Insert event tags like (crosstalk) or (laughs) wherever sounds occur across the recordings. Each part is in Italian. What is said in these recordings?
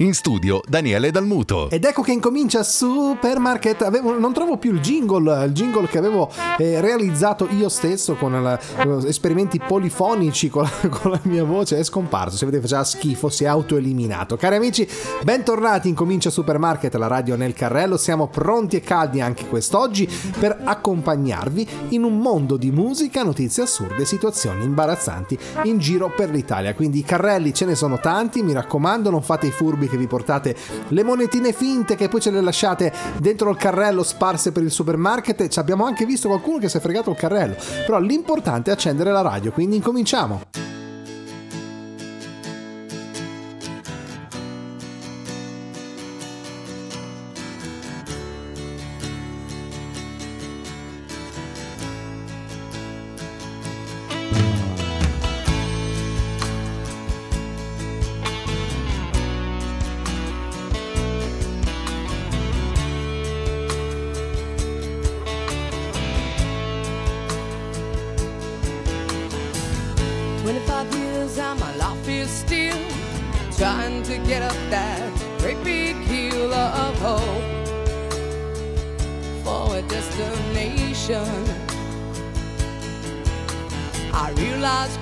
In studio Daniele Dalmuto. Ed ecco che incomincia Supermarket. Avevo, non trovo più il jingle, il jingle che avevo eh, realizzato io stesso con la, esperimenti polifonici con la, (laughs) con la, mia voce. È scomparso. Se vedete, faceva schifo, si è autoeliminato. Cari amici, bentornati. Incomincia Supermarket, la radio nel carrello. Siamo pronti e caldi anche quest'oggi per accompagnarvi in un mondo di musica, notizie assurde, situazioni imbarazzanti in giro per l'Italia. Quindi i carrelli ce ne sono tanti, mi raccomando, non fate i furbi che vi portate le monetine finte che poi ce le lasciate dentro il carrello sparse per il supermarket. Ci abbiamo anche visto qualcuno che si è fregato il carrello. Però l'importante è accendere la radio, quindi incominciamo.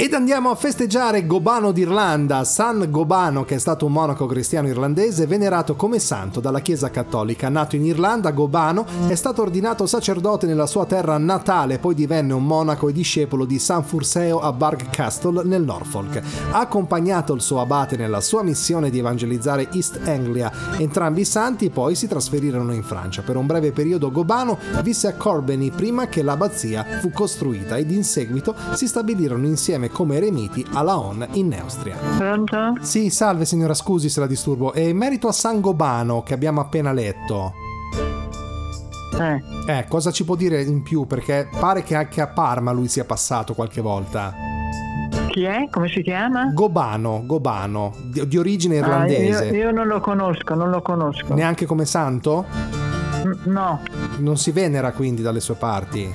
Ed andiamo a festeggiare Gobano d'Irlanda, San Gobano, che è stato un monaco cristiano irlandese venerato come santo dalla Chiesa Cattolica. Nato in Irlanda, Gobano è stato ordinato sacerdote nella sua terra natale, poi divenne un monaco e discepolo di San Furseo a Barg Castle nel Norfolk. Ha accompagnato il suo abate nella sua missione di evangelizzare East Anglia. Entrambi i santi poi si trasferirono in Francia. Per un breve periodo Gobano visse a Corbeny prima che l'abbazia fu costruita ed in seguito si stabilirono insieme come eremiti a Laon in Neustria. Pronto? Sì, salve signora, scusi se la disturbo. E in merito a San Gobano che abbiamo appena letto, Eh, eh, cosa ci può dire in più? Perché pare che anche a Parma lui sia passato qualche volta. chi è? Come si chiama? Gobano, Gobano, di, di origine Ah, irlandese. io, io non lo conosco, non lo conosco. Neanche come santo? No, Non si venera quindi dalle sue parti.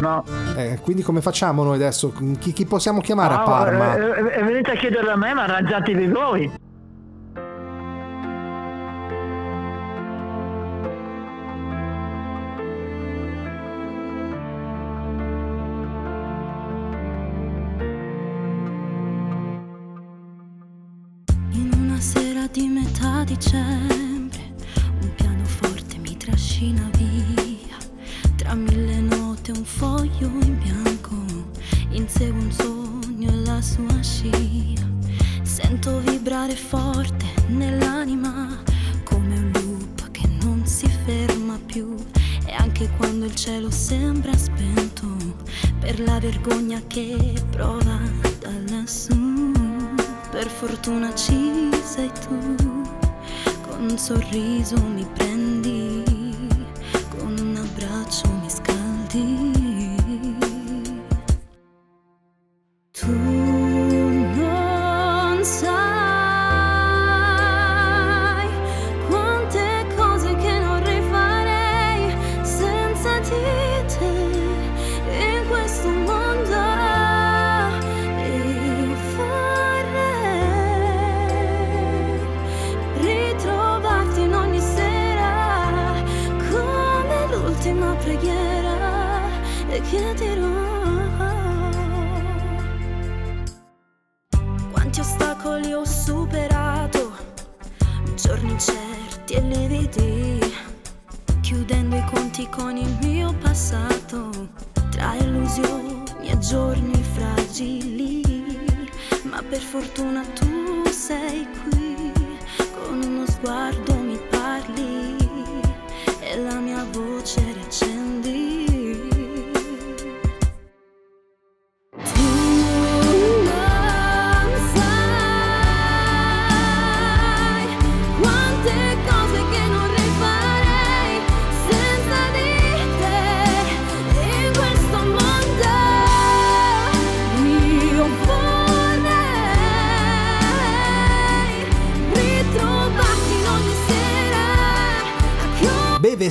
No. Eh, quindi come facciamo noi adesso? Chi, chi possiamo chiamare a Ah, Parma? eh, eh, venite a chiederlo a me, ma arrangiatevi voi. In una sera di metà dicembre, un foglio in bianco, insegue un sogno e la sua scia. Sento vibrare forte nell'anima, come un loop che non si ferma più. E anche quando il cielo sembra spento, per la vergogna che prova da lassù. Per fortuna ci sei tu, con un sorriso mi prendi,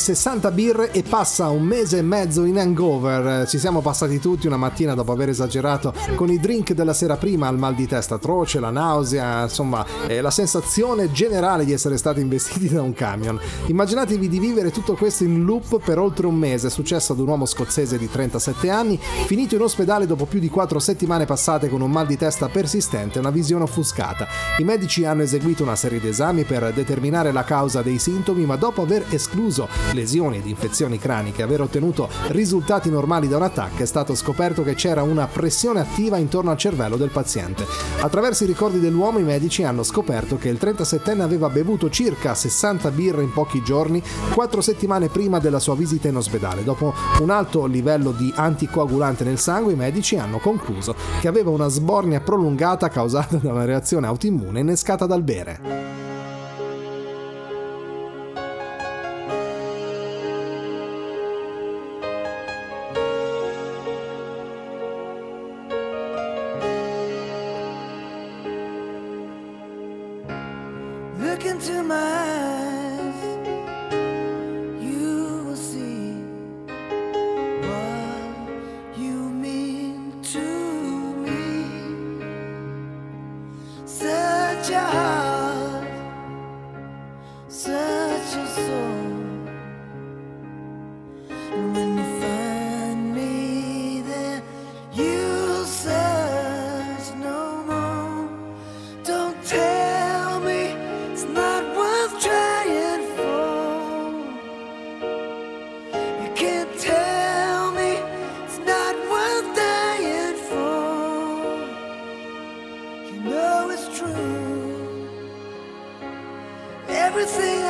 60 birre e passa un mese e mezzo in hangover. Ci siamo passati tutti una mattina dopo aver esagerato con i drink della sera prima, il mal di testa atroce, la nausea, insomma, eh, la sensazione generale di essere stati investiti da un camion. Immaginatevi di vivere tutto questo in loop per oltre un mese. Successo ad un uomo scozzese di 37 anni, finito in ospedale dopo più di 4 settimane passate con un mal di testa persistente e una visione offuscata. I medici hanno eseguito una serie di esami per determinare la causa dei sintomi, ma dopo aver escluso lesioni ed infezioni craniche aver ottenuto risultati normali da un attacco, è stato scoperto che c'era una pressione attiva intorno al cervello del paziente. Attraverso i ricordi dell'uomo i medici hanno scoperto che il 37enne aveva bevuto circa 60 birre in pochi giorni, 4 settimane prima della sua visita in ospedale. Dopo un alto livello di anticoagulante nel sangue, i medici hanno concluso che aveva una sbornia prolungata causata (laughs) da una reazione autoimmune innescata dal bere. Everything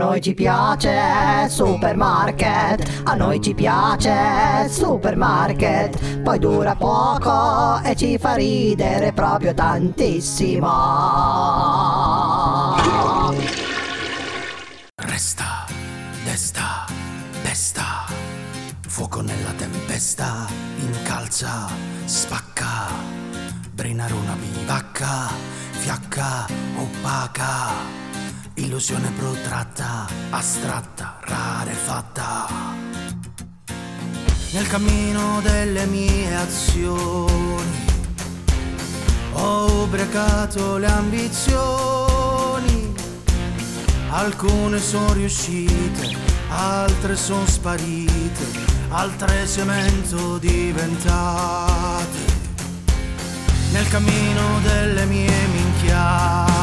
noi ci piace supermarket, a noi ci piace supermarket, poi dura poco e ci fa ridere proprio tantissimo. Resta, desta, pesta, fuoco nella tempesta, incalza, spacca, brinare una bivacca, fiacca, opaca, illusione protratta, astratta, rarefatta. Nel cammino delle mie azioni ho ubriacato le ambizioni Alcune sono riuscite, altre sono sparite, altre cemento diventate. Nel cammino delle mie minchiate,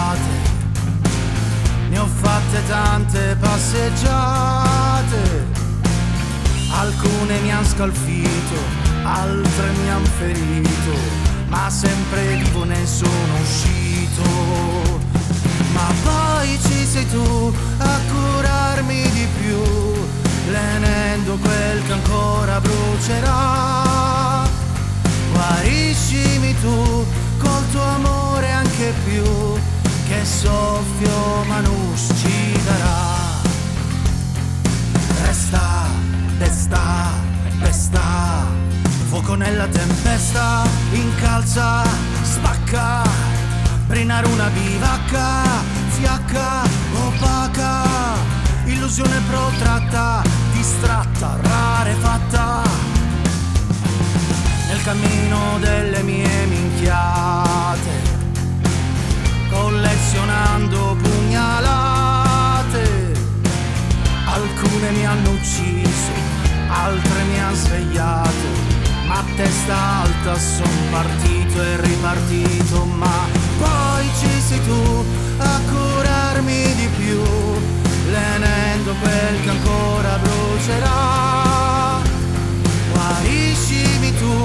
ne ho fatte tante passeggiate. Alcune mi han scalfito, altre mi han ferito, ma sempre vivo ne sono uscito. Ma poi ci sei tu a curarmi di più, lenendo quel che ancora brucerà. Guariscimi tu col tuo anche più che soffio Manus ci darà. Resta, testa, pesta, fuoco nella tempesta, incalza, spacca, brinare una bivacca, fiacca, opaca, illusione protratta, distratta, rarefatta, nel cammino delle mie minchiate, collezionando pugnalate. Alcune mi hanno ucciso, altre mi hanno svegliato, ma a testa alta son partito e ripartito, ma poi ci sei tu a curarmi di più, lenendo quel che ancora brucerà. Guariscimi tu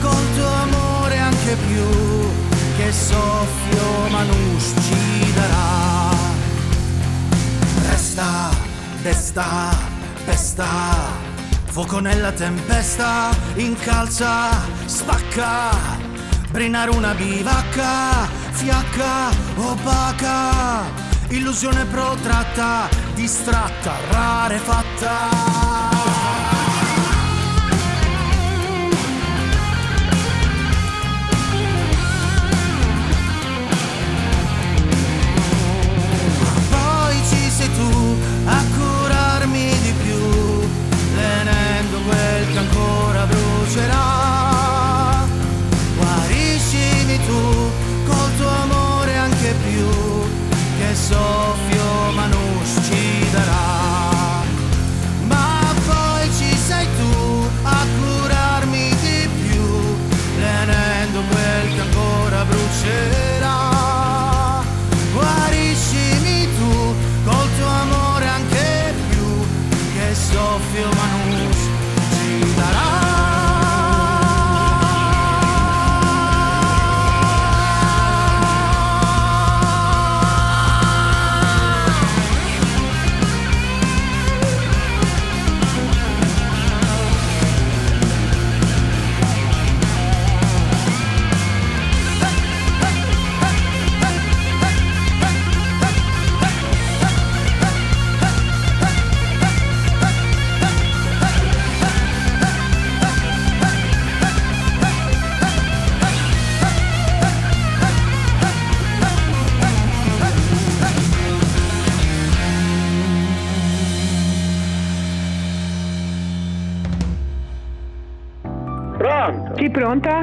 col tuo amore anche più, che soffio Manus ci darà. Resta, desta, pesta, fuoco nella tempesta, incalza, spacca, brinare una bivacca, fiacca, opaca, illusione protratta, distratta, rarefatta. Brucerà. Guariscimi tu col tuo amore anche più, che soffio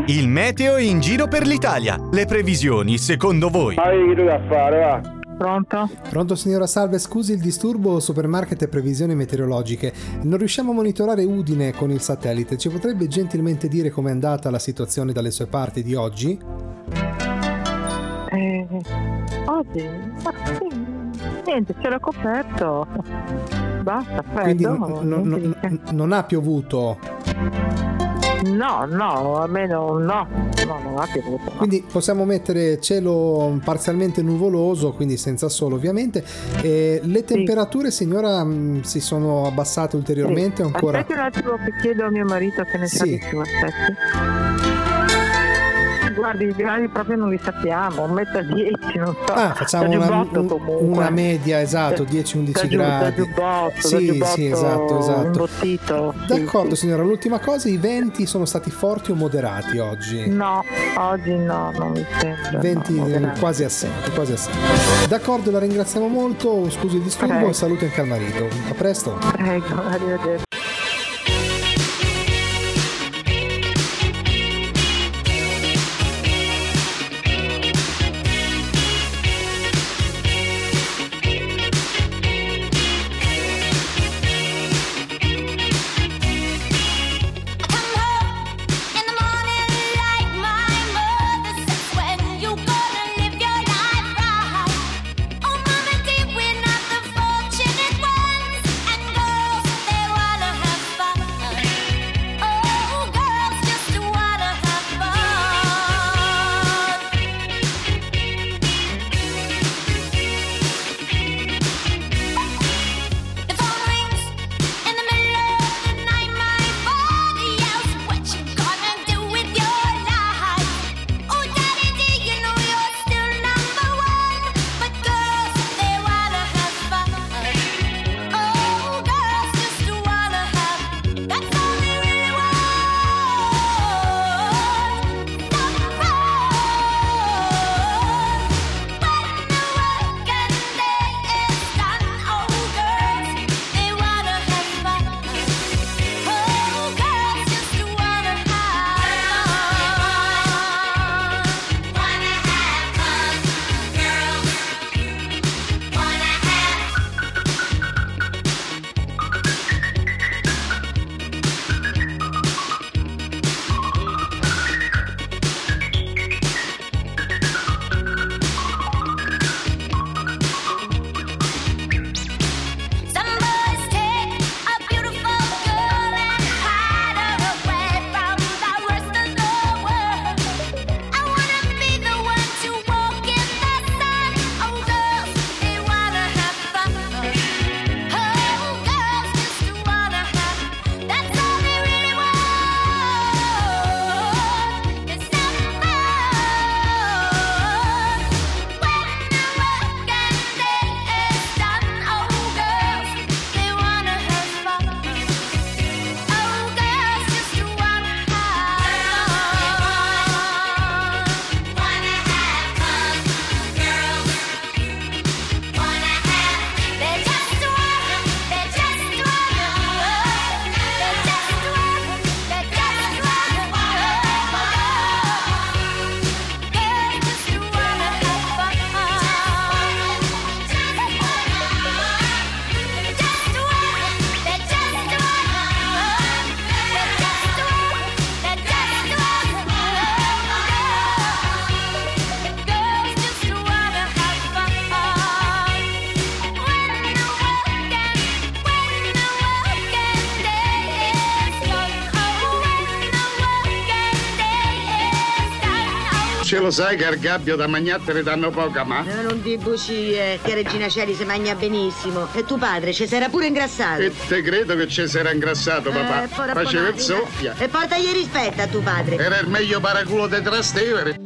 Il meteo in giro per l'Italia. Le previsioni, secondo voi? Hai che da fare, va? Pronto? Pronto signora Salve, scusi il disturbo supermarket e previsioni meteorologiche. Non riusciamo a monitorare Udine con il satellite. Ci potrebbe gentilmente dire com'è andata la situazione dalle sue parti di oggi? Eh, oggi? Ma sì, niente, c'era coperto. Basta, Quindi freddo. non- non- niente non- non ha piovuto. No, no, almeno no, no, non ha piovuto. no. Quindi possiamo mettere cielo parzialmente nuvoloso, quindi senza sole ovviamente. E le temperature, signora, mh, si sono abbassate ulteriormente o ancora? Aspetti un attimo che chiedo a mio marito che ne sa Sì. di più, aspetti. Guardi, i gradi proprio non li sappiamo, a 10, non so. Ah, facciamo Da una, una media, esatto, Da- 10-11 da giu- gradi. Da giubbotto, da Sì, giubbotto sì, esatto, esatto. imbottito. D'accordo sì. signora, l'ultima cosa, i venti sono stati forti o moderati oggi? No, oggi no, non mi sembra. Venti no, eh, quasi assenti, quasi assenti. D'accordo, la ringraziamo molto, scusi il disturbo Prego. e saluti anche al marito. A presto. Prego, arrivederci. Lo sai che al gabbio da magnattere danno poca ma? Eh, non di bugie, che Regina Celi si mangia benissimo. E tuo padre ci era pure ingrassato. E te credo che ci sarà ingrassato papà. Eh, Faceva il soffia. E portagli rispetto a tuo padre. Era il meglio paraculo di Trastevere.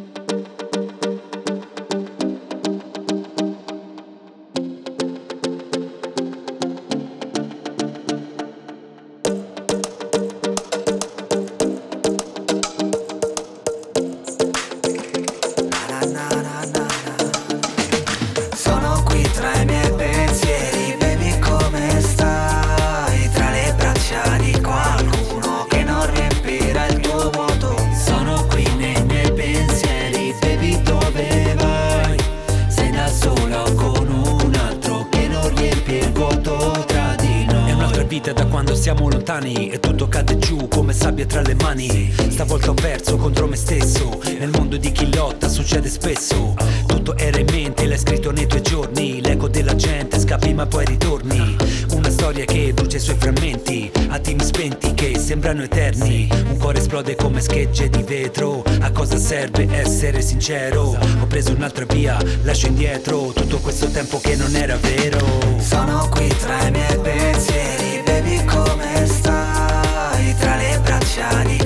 Mani Stavolta ho perso contro me stesso. Nel mondo di chi lotta succede spesso. Tutto era in mente, l'hai scritto nei tuoi giorni. L'eco della gente scappi ma poi ritorni. Una storia che brucia i suoi frammenti. Attimi spenti che sembrano eterni. Un cuore esplode come schegge di vetro. A cosa serve essere sincero? Ho preso un'altra via, lascio indietro Tutto questo tempo che non era vero. Sono qui tra i miei pensieri, baby come stai? Tra le braccia di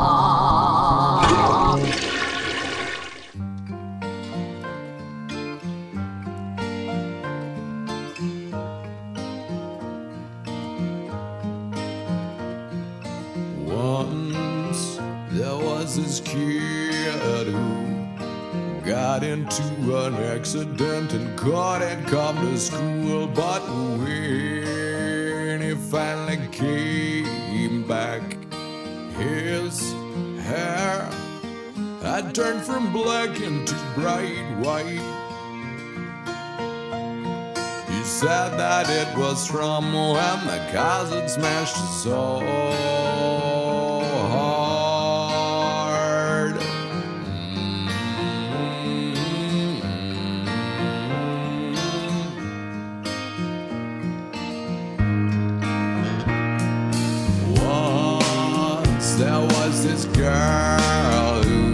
From black into bright white. He said that it was from when the cars had smashed his soul hard. Mm-hmm. Once there was this girl who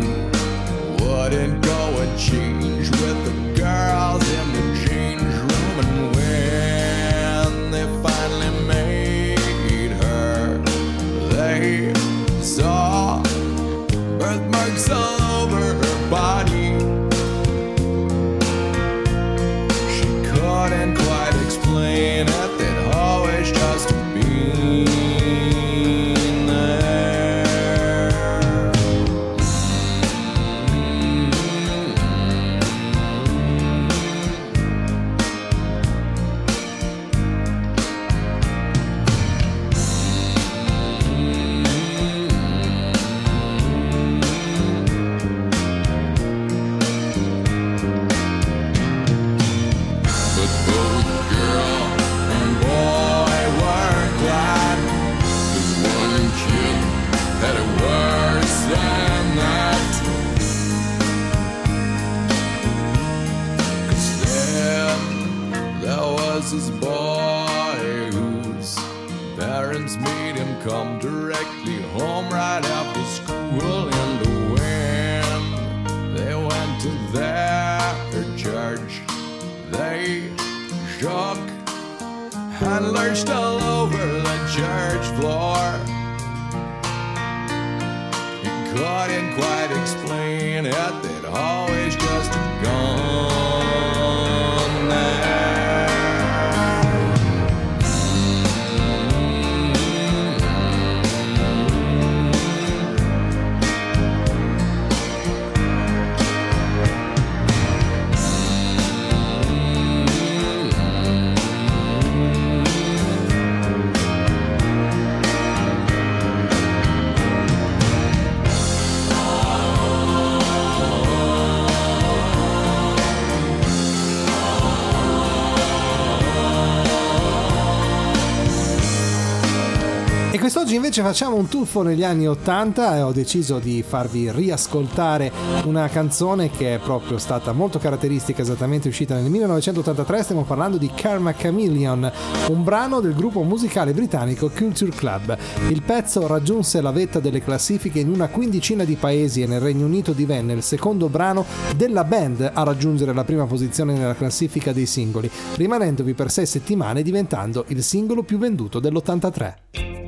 quest'oggi invece facciamo un tuffo negli anni 80 e ho deciso di farvi riascoltare una canzone che è proprio stata molto caratteristica, esattamente uscita nel 1983, stiamo parlando di Karma Chameleon, un brano del gruppo musicale britannico Culture Club. Il pezzo raggiunse la vetta delle classifiche in una quindicina di paesi e nel Regno Unito divenne il secondo brano della band a raggiungere la prima posizione nella classifica dei singoli, rimanendovi per sei settimane diventando il singolo più venduto dell'83.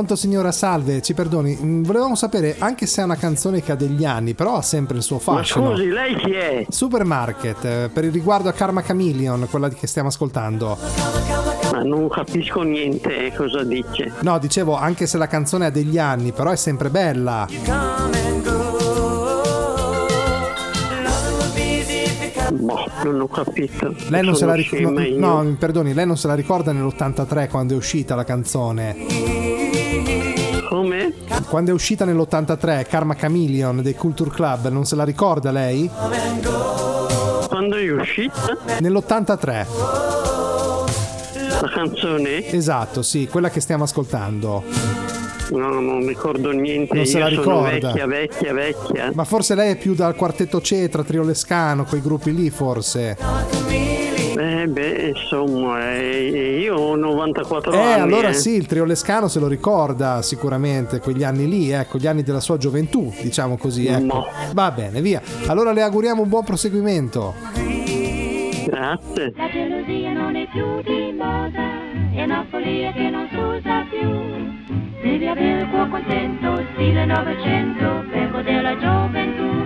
Pronto? Signora, salve, ci perdoni, mm, volevamo sapere, anche se è una canzone che ha degli anni, però ha sempre il suo Ma fascino. scusi, lei chi è? Supermarket, eh, per il riguardo a Karma Chameleon, quella che stiamo ascoltando. Ma non capisco niente cosa dice. No, dicevo, anche se la canzone ha degli anni, però è sempre bella. Boh, non ho capito. Lei non se la Sono ricorda. No, mi perdoni, lei non se la ricorda nell'83 quando è uscita la canzone. Come? Quando è uscita nell'83 Karma Chameleon dei Culture Club, non se la ricorda lei? Quando è uscita? Nell'83. La canzone? Esatto, sì, quella che stiamo ascoltando. No, non ricordo niente. Non se la ricorda. vecchia, vecchia, vecchia. Ma forse lei è più dal quartetto Cetra, Triolescano, quei gruppi lì forse. Eh beh, insomma, eh, io ho 94 Eh, anni. allora eh. sì, il Triolescano se lo ricorda sicuramente, quegli anni lì, ecco, gli anni della sua gioventù, diciamo così, ecco. Va bene, via. Allora le auguriamo un buon proseguimento. Grazie. La gelosia non è più di moda, è una follia che non si usa più. Devi avere il cuore contento, stile Novecento, per godere la gioventù.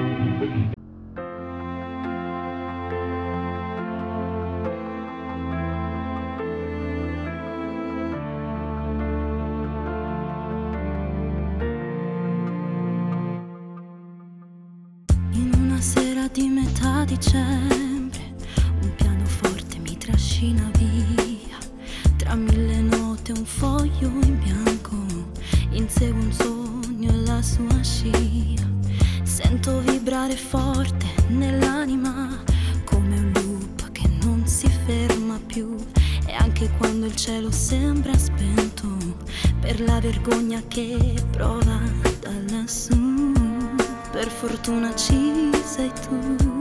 Dicembre, un pianoforte mi trascina via. Tra mille note un foglio in bianco, insegue un sogno e la sua scia. Sento vibrare forte nell'anima, come un loop che non si ferma più. E anche quando il cielo sembra spento, per la vergogna che prova da lassù. Per fortuna ci sei tu,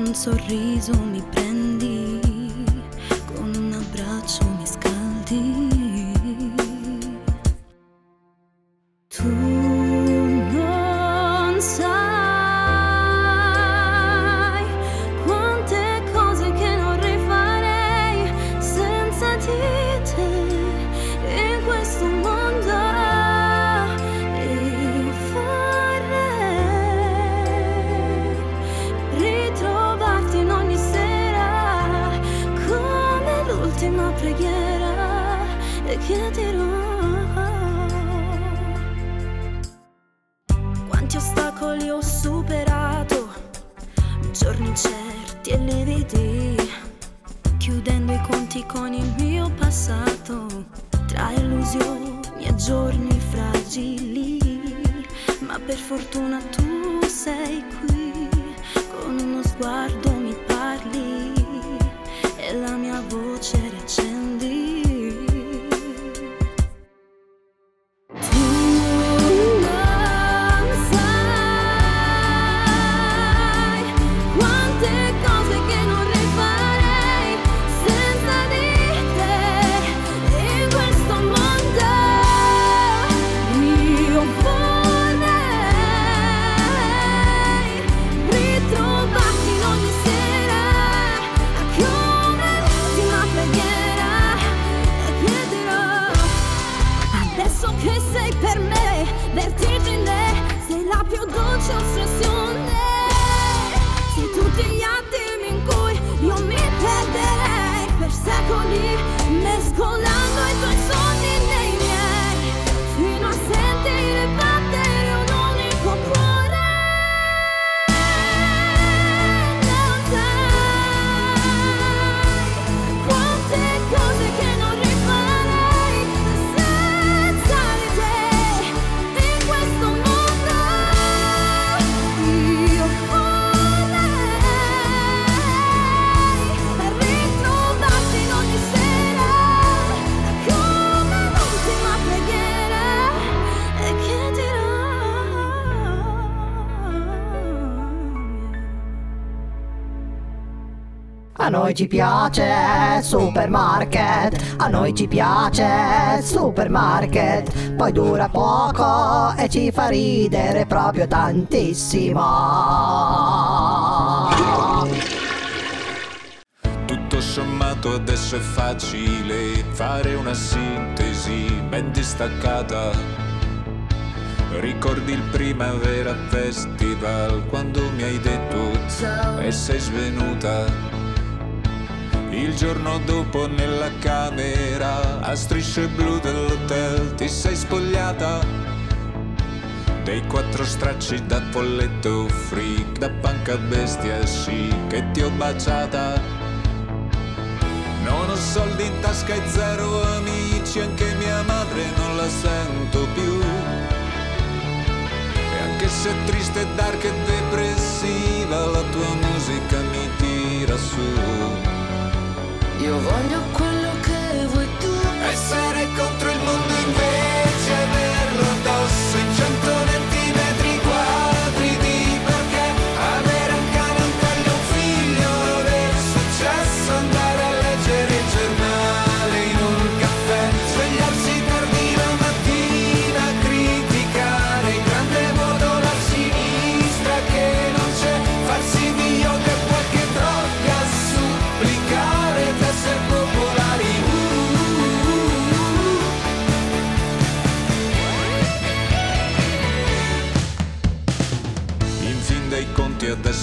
un sorriso mi prendi, noi ci piace supermarket, a noi ci piace supermarket, poi dura poco e ci fa ridere proprio tantissimo. Tutto sommato adesso è facile fare una sintesi ben distaccata. Ricordi il Primavera Festival quando mi hai detto e sei svenuta. Il giorno dopo nella camera a strisce blu dell'hotel ti sei spogliata. Dei quattro stracci da folletto freak, da panca bestia sì che ti ho baciata. Non ho soldi in tasca e zero amici, anche mia madre non la sento più. E anche se è triste, dark e depressiva,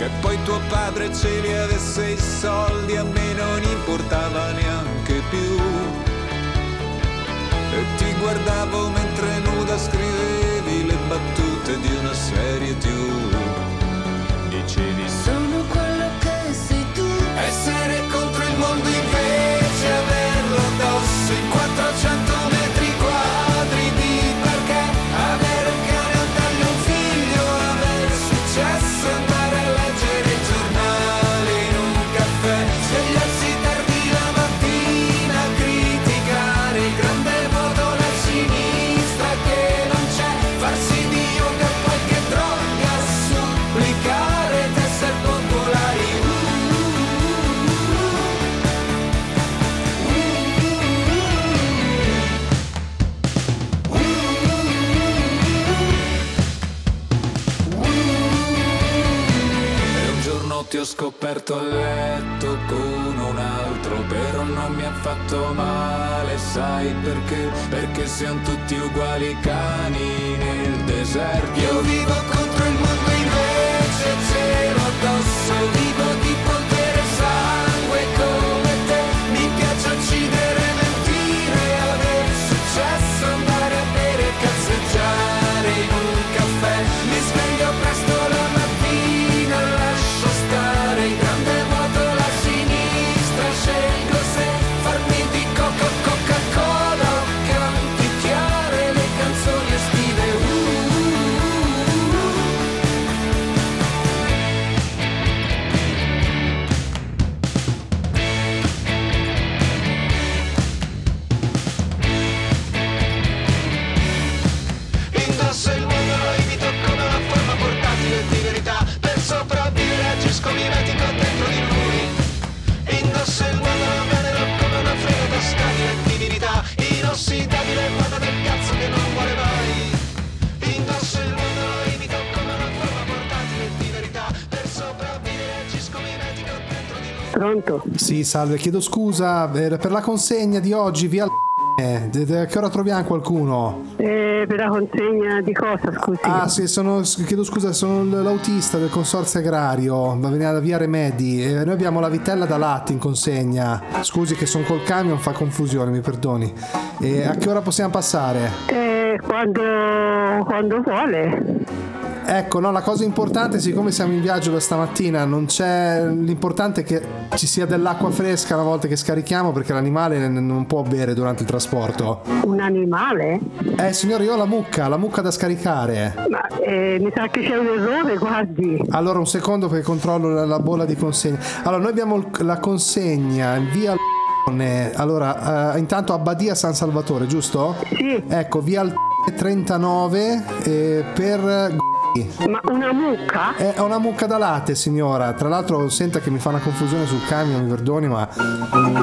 Che poi tuo padre ce li avesse i soldi, a me non importava neanche più. E ti guardavo mentre nuda scrivevi le battute di una serie TV. Dicevi Sono quello che sei tu. essere contro il mondo invece ti ho scoperto a letto con un altro Però non mi ha fatto male, sai perché? Perché siamo tutti uguali cani nel deserto Io vivo Pronto? Sì, salve, chiedo scusa per per la consegna di oggi via l- eh, a che ora troviamo qualcuno? Eh, per la consegna di cosa, scusi? Ah sì, sono, chiedo scusa, sono l'autista del consorzio agrario, va veniva da via Remedi. Eh, noi abbiamo la vitella da latte in consegna. Scusi che sono col camion, fa confusione, mi perdoni. E a che ora possiamo passare? Eh, quando, quando vuole. Ecco, no, la cosa importante, siccome siamo in viaggio da stamattina, non c'è. L'importante è che ci sia dell'acqua fresca una volta che scarichiamo, perché l'animale non può bere durante il trasporto. Un animale? Eh, signore, io ho la mucca, la mucca da scaricare. Ma eh, mi sa che c'è un errore, guardi. Allora, un secondo perché controllo la, la bolla di consegna. Allora, noi abbiamo la consegna in via. Allora, eh, intanto Abbadia San Salvatore, giusto? Sì. Ecco, via L- 39 eh, per. Ma una mucca? È una mucca da latte, signora. Tra l'altro, senta che mi fa una confusione sul camion, mi perdoni, ma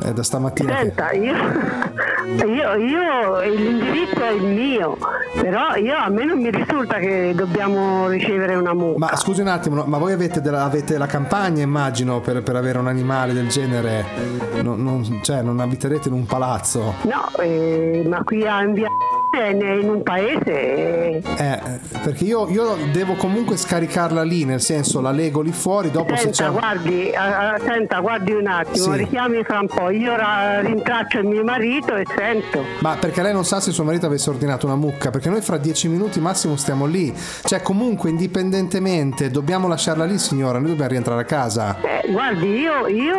è da stamattina che. Senta, io, (laughs) io, io l'indirizzo è il mio, però io, a me non mi risulta che dobbiamo ricevere una mucca. Ma scusi un attimo, ma voi avete, della- avete la campagna, immagino, per, per avere un animale del genere? Non, non- cioè, non abiterete in un palazzo? No, eh, ma qui a in è in un paese. eh, Eh, perché io, io devo comunque scaricarla lì, nel senso la lego lì fuori, dopo se c'è... Senta, guardi, ah, senta, guardi un attimo, Sì. richiami fra un po'. Io ra- rintraccio il mio marito e sento. Ma perché lei non sa se suo marito avesse ordinato una mucca? Perché noi fra dieci minuti massimo stiamo lì. Cioè, comunque, indipendentemente, dobbiamo lasciarla lì, signora. Noi dobbiamo rientrare a casa. Eh, guardi, io, io,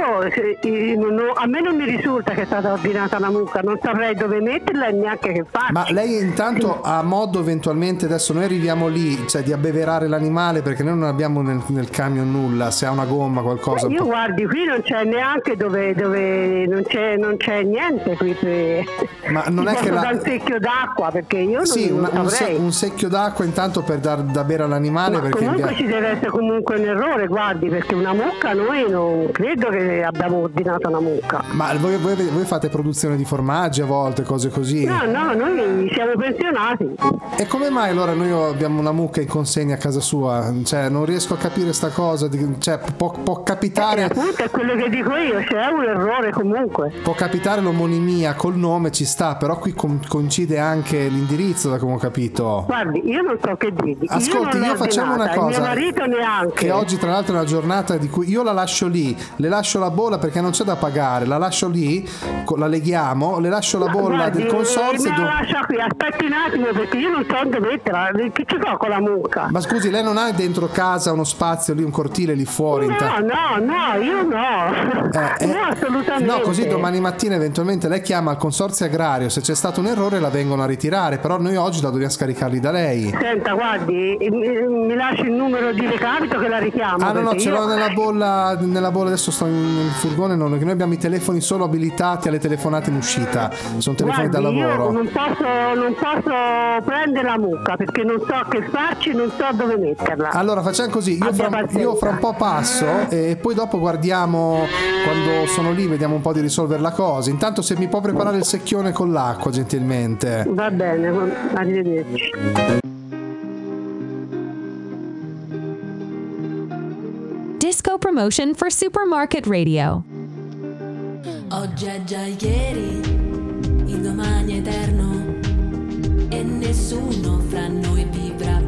io non a me non mi risulta che è stata ordinata una mucca, non saprei dove metterla e neanche che farci. Ma lei lei intanto ha modo eventualmente, adesso noi arriviamo lì, cioè di abbeverare l'animale perché noi non abbiamo nel, nel camion nulla, se ha una gomma, qualcosa. Io guardi, qui non c'è neanche dove, dove non, c'è, non c'è niente qui per... Ma non è che la- un secchio d'acqua perché io non, Sì, una- un, se- un secchio d'acqua intanto per dar da bere all'animale Ma perché comunque via- ci deve essere comunque un errore, guardi, perché una mucca noi non credo che abbiamo ordinato una mucca. Ma voi, voi- voi fate produzione di formaggi a volte, cose così? No, no, noi siamo pensionati. E come mai allora noi abbiamo una mucca in consegna a casa sua? Cioè, non riesco a capire sta cosa. Cioè, può, può capitare. Appunto è quello che dico io, c'è un errore comunque. Può capitare l'omonimia col nome, ci sta, però qui con- coincide anche l'indirizzo, da come ho capito. Guardi, io non so che dirvi. Ascolti, io, io facciamo una cosa. Il mio marito neanche. Che oggi, tra l'altro, è una giornata di cui io la lascio lì, le lascio la bolla perché non c'è da pagare, la lascio lì, la leghiamo, le lascio la bolla Guardi, del consorzio. Me la lascia qui, aspetti un attimo perché io non so dove metterla. Che ci fa con la mucca? Ma scusi, lei non ha dentro casa uno spazio lì, un cortile lì fuori? No, ta- no, no, io no. Eh, (laughs) eh, no, assolutamente. No, così domani mattina eventualmente lei chiama al consorzio agrario, se c'è stato un errore la vengono a ritirare, però noi oggi la dobbiamo scaricarli da lei. Senta, guardi, mi, mi lasci il numero di recapito che la richiamo. Ah no no, ce io- l'ho nella bolla, nella bolla adesso sto in- nel furgone, non, noi abbiamo i telefoni solo abilitati alle telefonate in uscita, sono telefoni da Guardi, io lavoro. non posso, non posso prendere la mucca perché non so che farci, non so dove metterla. Allora facciamo così, io fra, io fra un po' passo e poi dopo guardiamo quando sono lì, vediamo un po' di risolvere la cosa. Intanto se mi può preparare il secchione con l'acqua gentilmente. Va bene, arrivederci. Disco promotion for Supermarket Radio. Oggi è già ieri, il domani è eterno e nessuno fra noi vivrà per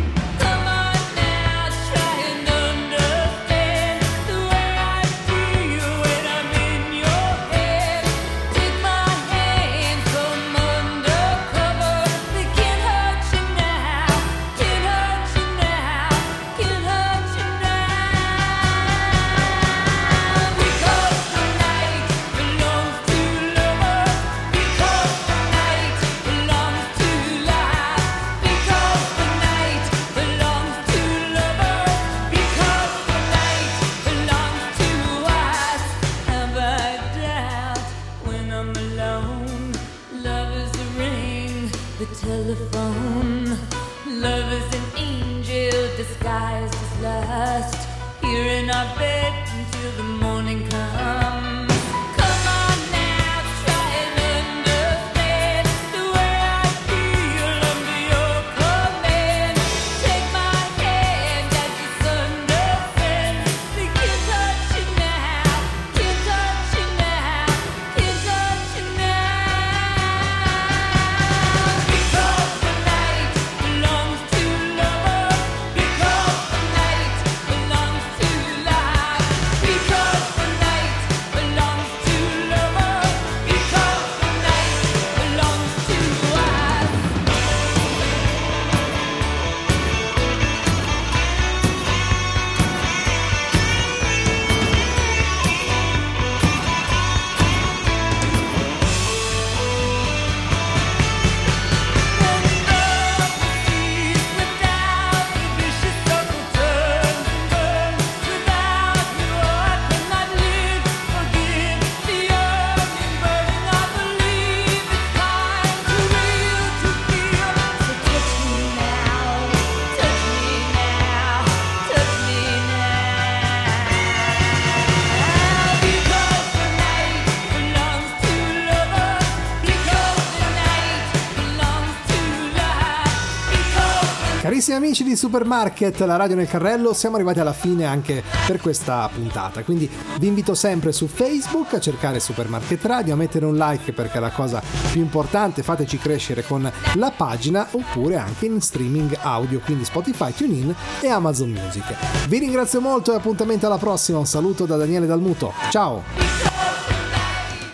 Carissimi amici di Supermarket, la radio nel carrello, siamo arrivati alla fine anche per questa puntata. Quindi vi invito sempre su Facebook a cercare Supermarket Radio, a mettere un like perché è la cosa più importante, fateci crescere con la pagina oppure anche in streaming audio, quindi Spotify, TuneIn e Amazon Music. Vi ringrazio molto e appuntamento alla prossima. Un saluto da Daniele Dalmuto. Ciao!